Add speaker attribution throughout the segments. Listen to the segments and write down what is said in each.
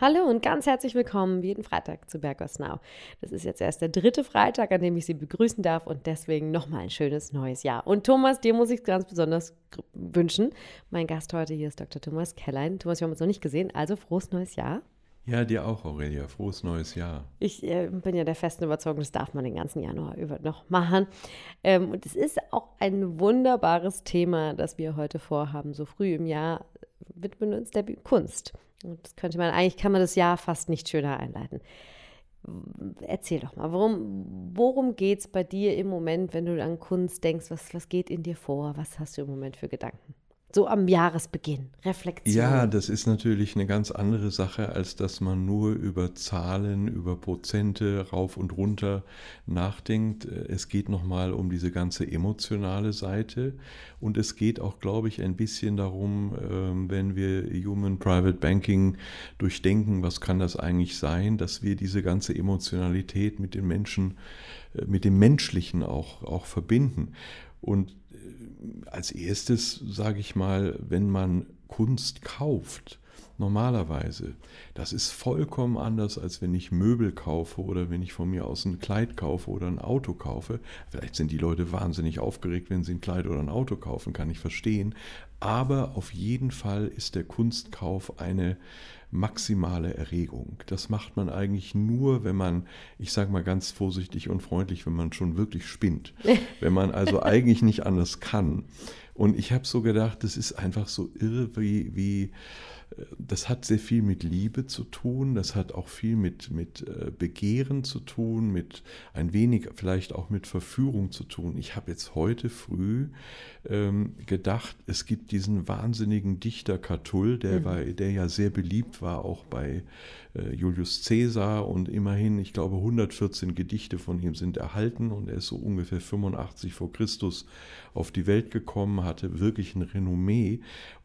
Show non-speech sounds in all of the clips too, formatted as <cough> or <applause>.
Speaker 1: Hallo und ganz herzlich willkommen jeden Freitag zu Bergos Now. Das ist jetzt erst der dritte Freitag, an dem ich Sie begrüßen darf und deswegen nochmal ein schönes neues Jahr. Und Thomas, dir muss ich ganz besonders wünschen. Mein Gast heute hier ist Dr. Thomas Kellein. Thomas, wir haben uns noch nicht gesehen, also frohes neues Jahr.
Speaker 2: Ja, dir auch, Aurelia. Frohes neues Jahr.
Speaker 1: Ich äh, bin ja der festen Überzeugung, das darf man den ganzen Januar über noch machen. Ähm, und es ist auch ein wunderbares Thema, das wir heute vorhaben. So früh im Jahr widmen wir uns der Kunst. Und das könnte man, eigentlich kann man das Jahr fast nicht schöner einleiten. Erzähl doch mal, worum, worum geht es bei dir im Moment, wenn du an Kunst denkst? Was, was geht in dir vor? Was hast du im Moment für Gedanken? So am Jahresbeginn, Reflexion.
Speaker 2: Ja, das ist natürlich eine ganz andere Sache, als dass man nur über Zahlen, über Prozente rauf und runter nachdenkt. Es geht nochmal um diese ganze emotionale Seite und es geht auch, glaube ich, ein bisschen darum, ähm, wenn wir Human Private Banking durchdenken, was kann das eigentlich sein, dass wir diese ganze Emotionalität mit den Menschen, äh, mit dem Menschlichen auch, auch verbinden. Und als erstes sage ich mal, wenn man Kunst kauft, normalerweise, das ist vollkommen anders, als wenn ich Möbel kaufe oder wenn ich von mir aus ein Kleid kaufe oder ein Auto kaufe. Vielleicht sind die Leute wahnsinnig aufgeregt, wenn sie ein Kleid oder ein Auto kaufen, kann ich verstehen. Aber auf jeden Fall ist der Kunstkauf eine maximale Erregung. Das macht man eigentlich nur, wenn man, ich sage mal ganz vorsichtig und freundlich, wenn man schon wirklich spinnt. <laughs> wenn man also eigentlich nicht anders kann. Und ich habe so gedacht, das ist einfach so irre, wie, wie das hat sehr viel mit Liebe zu tun, das hat auch viel mit, mit äh, Begehren zu tun, mit ein wenig vielleicht auch mit Verführung zu tun. Ich habe jetzt heute früh ähm, gedacht, es gibt diesen wahnsinnigen Dichter Catull, der, mhm. war, der ja sehr beliebt war, auch bei äh, Julius Caesar und immerhin, ich glaube, 114 Gedichte von ihm sind erhalten und er ist so ungefähr 85 vor Christus auf die Welt gekommen, hatte wirklich ein Renommee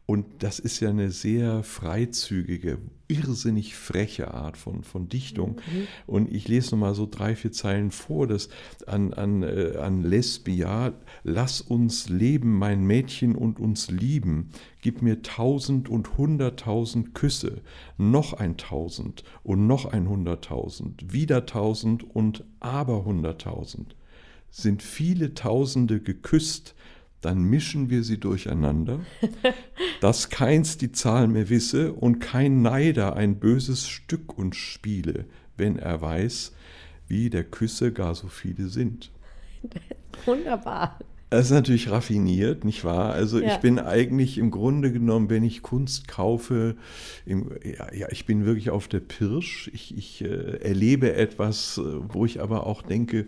Speaker 2: und das ist ja eine sehr freizügige, irrsinnig freche Art von, von Dichtung. Mhm. Und ich lese nochmal so drei, vier Zeilen vor, das an, an, äh, an Lesbia, lass uns leben, mein Mädchen, und uns lieben. Gib mir tausend und hunderttausend Küsse, noch ein tausend und noch ein hunderttausend, wieder tausend und aber hunderttausend. Sind viele Tausende geküsst, dann mischen wir sie durcheinander, dass keins die Zahl mehr wisse und kein Neider ein böses Stück uns spiele, wenn er weiß, wie der Küsse gar so viele sind. <laughs>
Speaker 1: Wunderbar.
Speaker 2: Das ist natürlich raffiniert, nicht wahr? Also ja. ich bin eigentlich im Grunde genommen, wenn ich Kunst kaufe, im, ja, ja, ich bin wirklich auf der Pirsch. Ich, ich äh, erlebe etwas, äh, wo ich aber auch denke,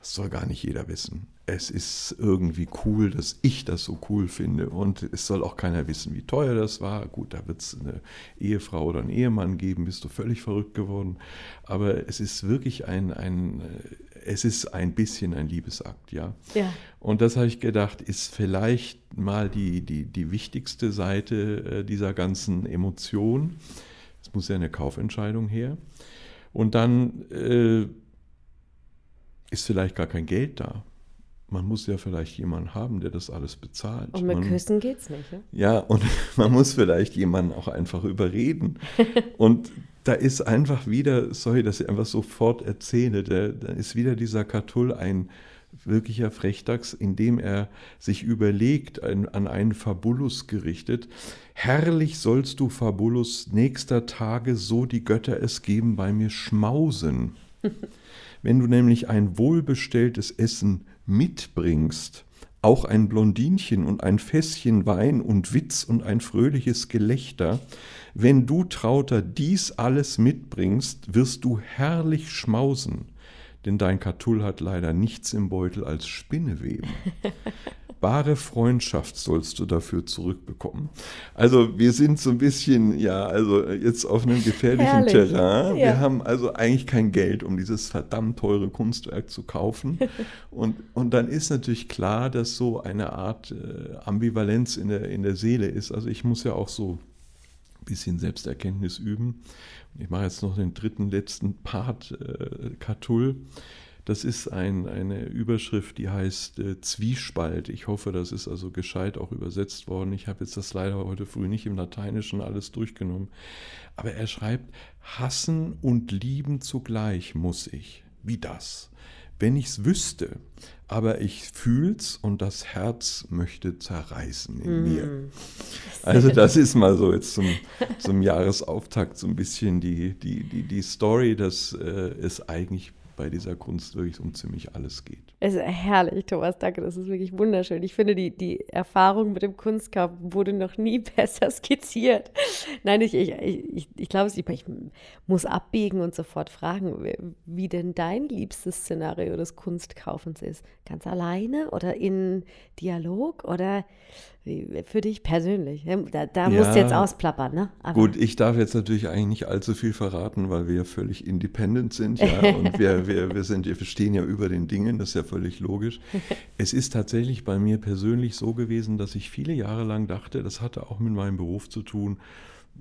Speaker 2: das soll gar nicht jeder wissen es ist irgendwie cool, dass ich das so cool finde. Und es soll auch keiner wissen, wie teuer das war. Gut, da wird es eine Ehefrau oder einen Ehemann geben, bist du völlig verrückt geworden. Aber es ist wirklich ein, ein es ist ein bisschen ein Liebesakt, ja.
Speaker 1: ja.
Speaker 2: Und das habe ich gedacht, ist vielleicht mal die, die, die wichtigste Seite äh, dieser ganzen Emotion. Es muss ja eine Kaufentscheidung her. Und dann äh, ist vielleicht gar kein Geld da man muss ja vielleicht jemanden haben, der das alles bezahlt.
Speaker 1: Und mit
Speaker 2: man,
Speaker 1: Küssen geht's nicht. Ja?
Speaker 2: ja, und <laughs> man muss vielleicht jemanden auch einfach überreden. <laughs> und da ist einfach wieder, sorry, dass ich einfach sofort erzähle, da, da ist wieder dieser Catull ein wirklicher Frechdachs, indem er sich überlegt, ein, an einen Fabulus gerichtet, herrlich sollst du, Fabulus, nächster Tage, so die Götter es geben, bei mir schmausen. <laughs> Wenn du nämlich ein wohlbestelltes Essen mitbringst, auch ein Blondinchen und ein Fässchen Wein und Witz und ein fröhliches Gelächter, wenn du, Trauter, dies alles mitbringst, wirst du herrlich schmausen, denn dein Katull hat leider nichts im Beutel als Spinneweben. <laughs> bare Freundschaft sollst du dafür zurückbekommen. Also wir sind so ein bisschen, ja, also jetzt auf einem gefährlichen Herrlich. Terrain. Ja. Wir haben also eigentlich kein Geld, um dieses verdammt teure Kunstwerk zu kaufen. <laughs> und, und dann ist natürlich klar, dass so eine Art äh, Ambivalenz in der, in der Seele ist. Also ich muss ja auch so ein bisschen Selbsterkenntnis üben. Ich mache jetzt noch den dritten, letzten Part, äh, Catull Das ist ein, eine Überschrift, die heißt äh, Zwiespalt. Ich hoffe, das ist also gescheit auch übersetzt worden. Ich habe jetzt das leider heute früh nicht im Lateinischen alles durchgenommen. Aber er schreibt, hassen und lieben zugleich muss ich. Wie das? Wenn ich es wüsste, aber ich fühl's und das Herz möchte zerreißen in mm. mir. Also das ist mal so jetzt zum, zum Jahresauftakt so ein bisschen die, die, die, die Story, dass äh, es eigentlich bei dieser Kunst wirklich um ziemlich alles geht.
Speaker 1: Es ist herrlich, Thomas, danke, das ist wirklich wunderschön. Ich finde, die, die Erfahrung mit dem Kunstkauf wurde noch nie <laughs> besser skizziert. Nein, ich, ich, ich, ich glaube, ich, ich muss abbiegen und sofort fragen, wie denn dein liebstes Szenario des Kunstkaufens ist. Ganz alleine oder in Dialog oder für dich persönlich. Da, da ja, musst du jetzt ausplappern, ne?
Speaker 2: Aber gut, ich darf jetzt natürlich eigentlich nicht allzu viel verraten, weil wir ja völlig independent sind, ja. <laughs> Und wir, wir, wir, sind, wir stehen ja über den Dingen, das ist ja völlig logisch. <laughs> es ist tatsächlich bei mir persönlich so gewesen, dass ich viele Jahre lang dachte, das hatte auch mit meinem Beruf zu tun.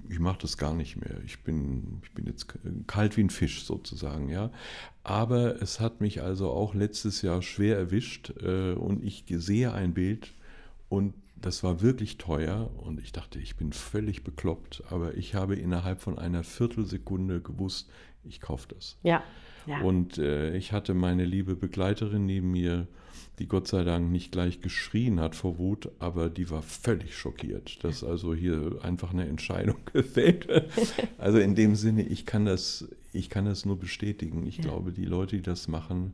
Speaker 2: Ich mache das gar nicht mehr. Ich bin, ich bin jetzt kalt wie ein Fisch sozusagen, ja. Aber es hat mich also auch letztes Jahr schwer erwischt äh, und ich sehe ein Bild und das war wirklich teuer und ich dachte, ich bin völlig bekloppt, aber ich habe innerhalb von einer Viertelsekunde gewusst, ich kaufe das.
Speaker 1: Ja.
Speaker 2: ja. Und äh, ich hatte meine liebe Begleiterin neben mir, die Gott sei Dank nicht gleich geschrien hat vor Wut, aber die war völlig schockiert, dass also hier einfach eine Entscheidung <laughs> gefällt wird. Also in dem Sinne, ich kann das, ich kann das nur bestätigen. Ich ja. glaube, die Leute, die das machen,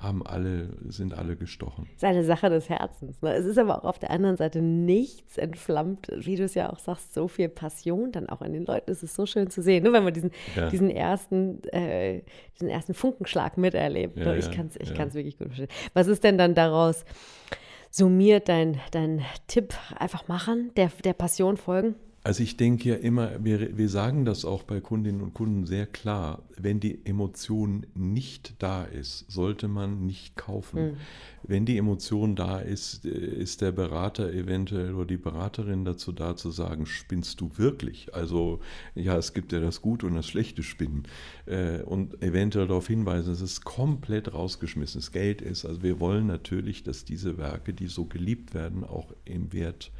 Speaker 2: haben alle, sind alle gestochen.
Speaker 1: Das ist eine Sache des Herzens. Ne? Es ist aber auch auf der anderen Seite nichts entflammt, wie du es ja auch sagst, so viel Passion dann auch in den Leuten. Es ist so schön zu sehen, ne? wenn man diesen, ja. diesen, ersten, äh, diesen ersten Funkenschlag miterlebt. Ne? Ja, ich kann es ich ja. wirklich gut verstehen. Was ist denn dann daraus summiert dein, dein Tipp? Einfach machen, der, der Passion folgen?
Speaker 2: Also ich denke ja immer, wir, wir sagen das auch bei Kundinnen und Kunden sehr klar, wenn die Emotion nicht da ist, sollte man nicht kaufen. Mhm. Wenn die Emotion da ist, äh, ist der Berater eventuell oder die Beraterin dazu da zu sagen, spinnst du wirklich? Also ja, es gibt ja das gute und das schlechte Spinnen äh, und eventuell darauf hinweisen, dass es komplett rausgeschmissenes Geld ist. Also wir wollen natürlich, dass diese Werke, die so geliebt werden, auch im Wert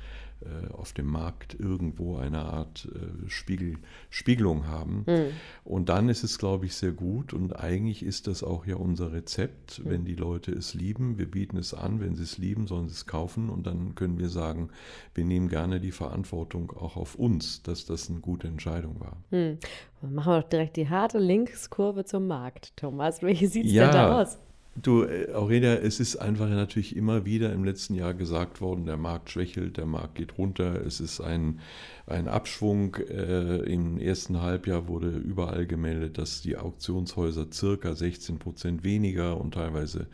Speaker 2: auf dem Markt irgendwo eine Art äh, Spiegel, Spiegelung haben. Mhm. Und dann ist es, glaube ich, sehr gut und eigentlich ist das auch ja unser Rezept, mhm. wenn die Leute es lieben. Wir bieten es an, wenn sie es lieben, sollen sie es kaufen und dann können wir sagen, wir nehmen gerne die Verantwortung auch auf uns, dass das eine gute Entscheidung war.
Speaker 1: Mhm. Machen wir doch direkt die harte Linkskurve zum Markt, Thomas. Wie sieht es ja, denn da aus?
Speaker 2: Du, äh, Aurelia, es ist einfach natürlich immer wieder im letzten Jahr gesagt worden, der Markt schwächelt, der Markt geht runter, es ist ein, ein Abschwung. Äh, Im ersten Halbjahr wurde überall gemeldet, dass die Auktionshäuser circa 16 Prozent weniger und teilweise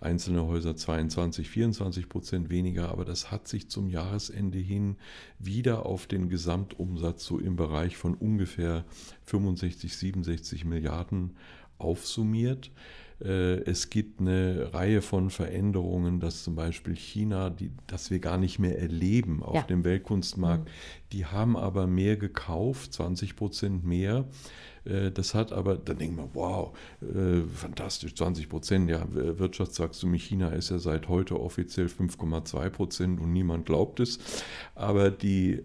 Speaker 2: einzelne Häuser 22, 24 Prozent weniger. Aber das hat sich zum Jahresende hin wieder auf den Gesamtumsatz so im Bereich von ungefähr 65, 67 Milliarden aufsummiert. Äh, es gibt eine Reihe von Veränderungen, dass zum Beispiel China, die, das wir gar nicht mehr erleben auf ja. dem Weltkunstmarkt, mhm. die haben aber mehr gekauft, 20 Prozent mehr. Äh, das hat aber, dann denkt man, wow, äh, fantastisch, 20 Prozent. Ja, Wirtschaftswachstum in China ist ja seit heute offiziell 5,2 Prozent und niemand glaubt es. Aber die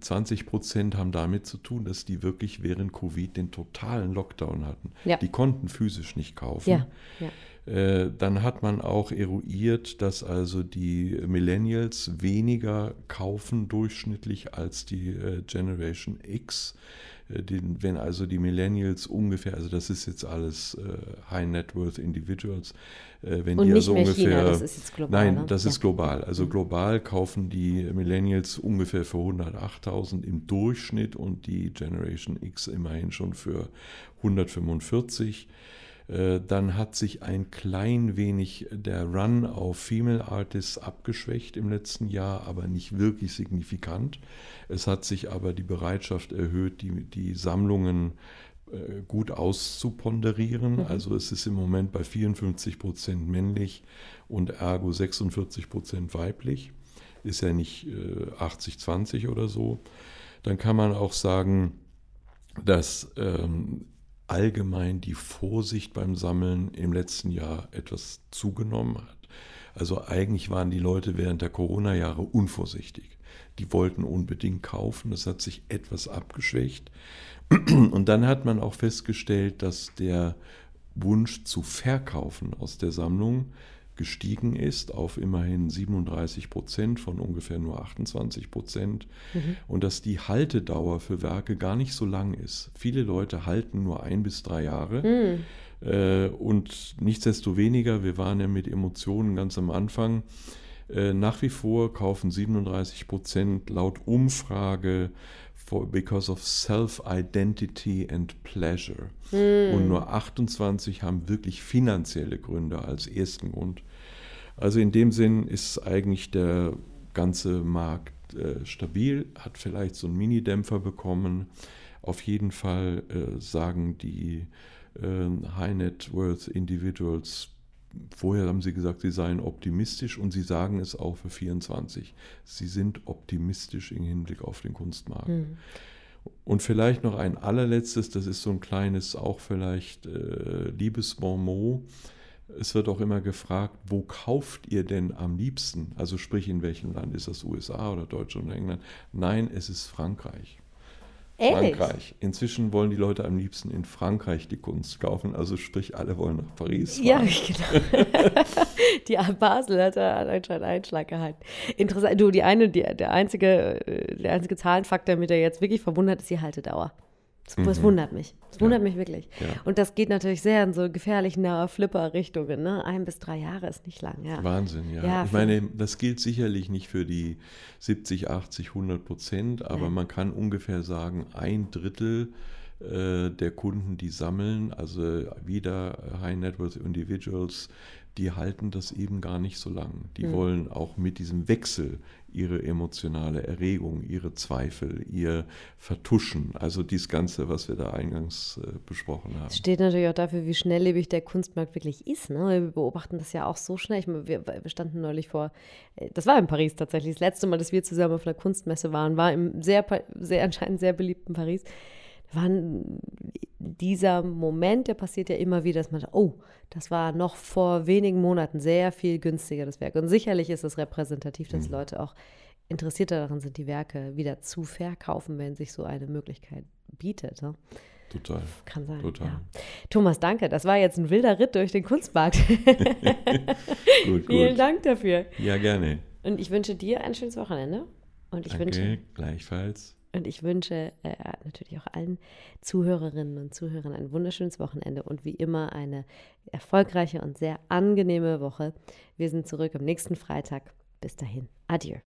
Speaker 2: 20 ähm, Prozent haben damit zu tun, dass die wirklich während Covid den totalen Lockdown hatten. Ja. Die konnten physisch nicht kaufen. Ja. Ja. Äh, dann hat man auch eruiert, dass also die Millennials weniger kaufen durchschnittlich als die Generation X. Äh, den, wenn also die Millennials ungefähr, also das ist jetzt alles äh, High Net Worth Individuals, äh, wenn Und die also ungefähr, China, das ist jetzt global, nein, ne? das ja. ist global. Also mhm. global kaufen die Millennials ungefähr für 108.000 im Durchschnitt und die Generation X immerhin schon für 145. Äh, dann hat sich ein klein wenig der Run auf Female Artists abgeschwächt im letzten Jahr, aber nicht wirklich signifikant. Es hat sich aber die Bereitschaft erhöht, die, die Sammlungen äh, gut auszuponderieren. Mhm. Also es ist im Moment bei 54 Prozent männlich und ergo 46 Prozent weiblich. Ist ja nicht 80-20 äh, oder so. Dann kann man auch sagen, dass ähm, allgemein die Vorsicht beim Sammeln im letzten Jahr etwas zugenommen hat. Also eigentlich waren die Leute während der Corona-Jahre unvorsichtig. Die wollten unbedingt kaufen, das hat sich etwas abgeschwächt. <clears throat> Und dann hat man auch festgestellt, dass der Wunsch zu verkaufen aus der Sammlung gestiegen ist auf immerhin 37 Prozent von ungefähr nur 28 Prozent mhm. und dass die Haltedauer für Werke gar nicht so lang ist. Viele Leute halten nur ein bis drei Jahre. Mhm. Äh, und nichtsdestoweniger, wir waren ja mit Emotionen ganz am Anfang, äh, nach wie vor kaufen 37 Prozent laut Umfrage for, because of self-identity and pleasure. Mm. Und nur 28 haben wirklich finanzielle Gründe als ersten Grund. Also in dem Sinn ist eigentlich der ganze Markt äh, stabil, hat vielleicht so einen Mini-Dämpfer bekommen. Auf jeden Fall äh, sagen die äh, High Net Worth Individuals, vorher haben sie gesagt, sie seien optimistisch und sie sagen es auch für 24. Sie sind optimistisch im Hinblick auf den Kunstmarkt. Mhm. Und vielleicht noch ein allerletztes, das ist so ein kleines, auch vielleicht äh, Liebesbonmot. Es wird auch immer gefragt, wo kauft ihr denn am liebsten? Also sprich, in welchem Land ist das USA oder Deutschland oder England? Nein, es ist Frankreich. Ehrlich? Frankreich. Inzwischen wollen die Leute am liebsten in Frankreich die Kunst kaufen. Also sprich, alle wollen nach Paris. Fahren.
Speaker 1: Ja, <laughs> genau. die Basel hat da anscheinend Einschlag gehalten. Interessant. Du, die eine, die, der einzige, äh, der einzige Zahlenfaktor, der mich da jetzt wirklich verwundert, ist die Haltedauer. Das, mhm. wundert mich. Das wundert ja. mich wirklich. Ja. Und das geht natürlich sehr in so gefährlichen Flipper-Richtungen. Ne? Ein bis drei Jahre ist nicht lang. Ja.
Speaker 2: Wahnsinn, ja. ja ich meine, das gilt sicherlich nicht für die 70, 80, 100 Prozent, aber Nein. man kann ungefähr sagen, ein Drittel äh, der Kunden, die sammeln, also wieder High Net Worth Individuals, die halten das eben gar nicht so lang. Die mhm. wollen auch mit diesem Wechsel ihre emotionale Erregung, ihre Zweifel, ihr Vertuschen, also dies Ganze, was wir da eingangs äh, besprochen haben.
Speaker 1: Das steht natürlich auch dafür, wie schnelllebig der Kunstmarkt wirklich ist. Ne? Wir beobachten das ja auch so schnell. Ich, wir, wir standen neulich vor, äh, das war in Paris tatsächlich, das letzte Mal, dass wir zusammen auf einer Kunstmesse waren, war im sehr, sehr anscheinend sehr beliebten Paris waren dieser Moment, der passiert ja immer wieder, dass man sagt, oh, das war noch vor wenigen Monaten sehr viel günstiger, das Werk. Und sicherlich ist es repräsentativ, dass mhm. Leute auch interessierter daran sind, die Werke wieder zu verkaufen, wenn sich so eine Möglichkeit bietet. Ne?
Speaker 2: Total.
Speaker 1: Kann sein.
Speaker 2: Total.
Speaker 1: Ja. Thomas, danke. Das war jetzt ein wilder Ritt durch den Kunstmarkt. <laughs> gut, Vielen gut. Dank dafür.
Speaker 2: Ja, gerne.
Speaker 1: Und ich wünsche dir ein schönes Wochenende. Und ich
Speaker 2: danke,
Speaker 1: wünsche
Speaker 2: gleichfalls.
Speaker 1: Und ich wünsche äh, natürlich auch allen Zuhörerinnen und Zuhörern ein wunderschönes Wochenende und wie immer eine erfolgreiche und sehr angenehme Woche. Wir sind zurück am nächsten Freitag. Bis dahin. Adieu.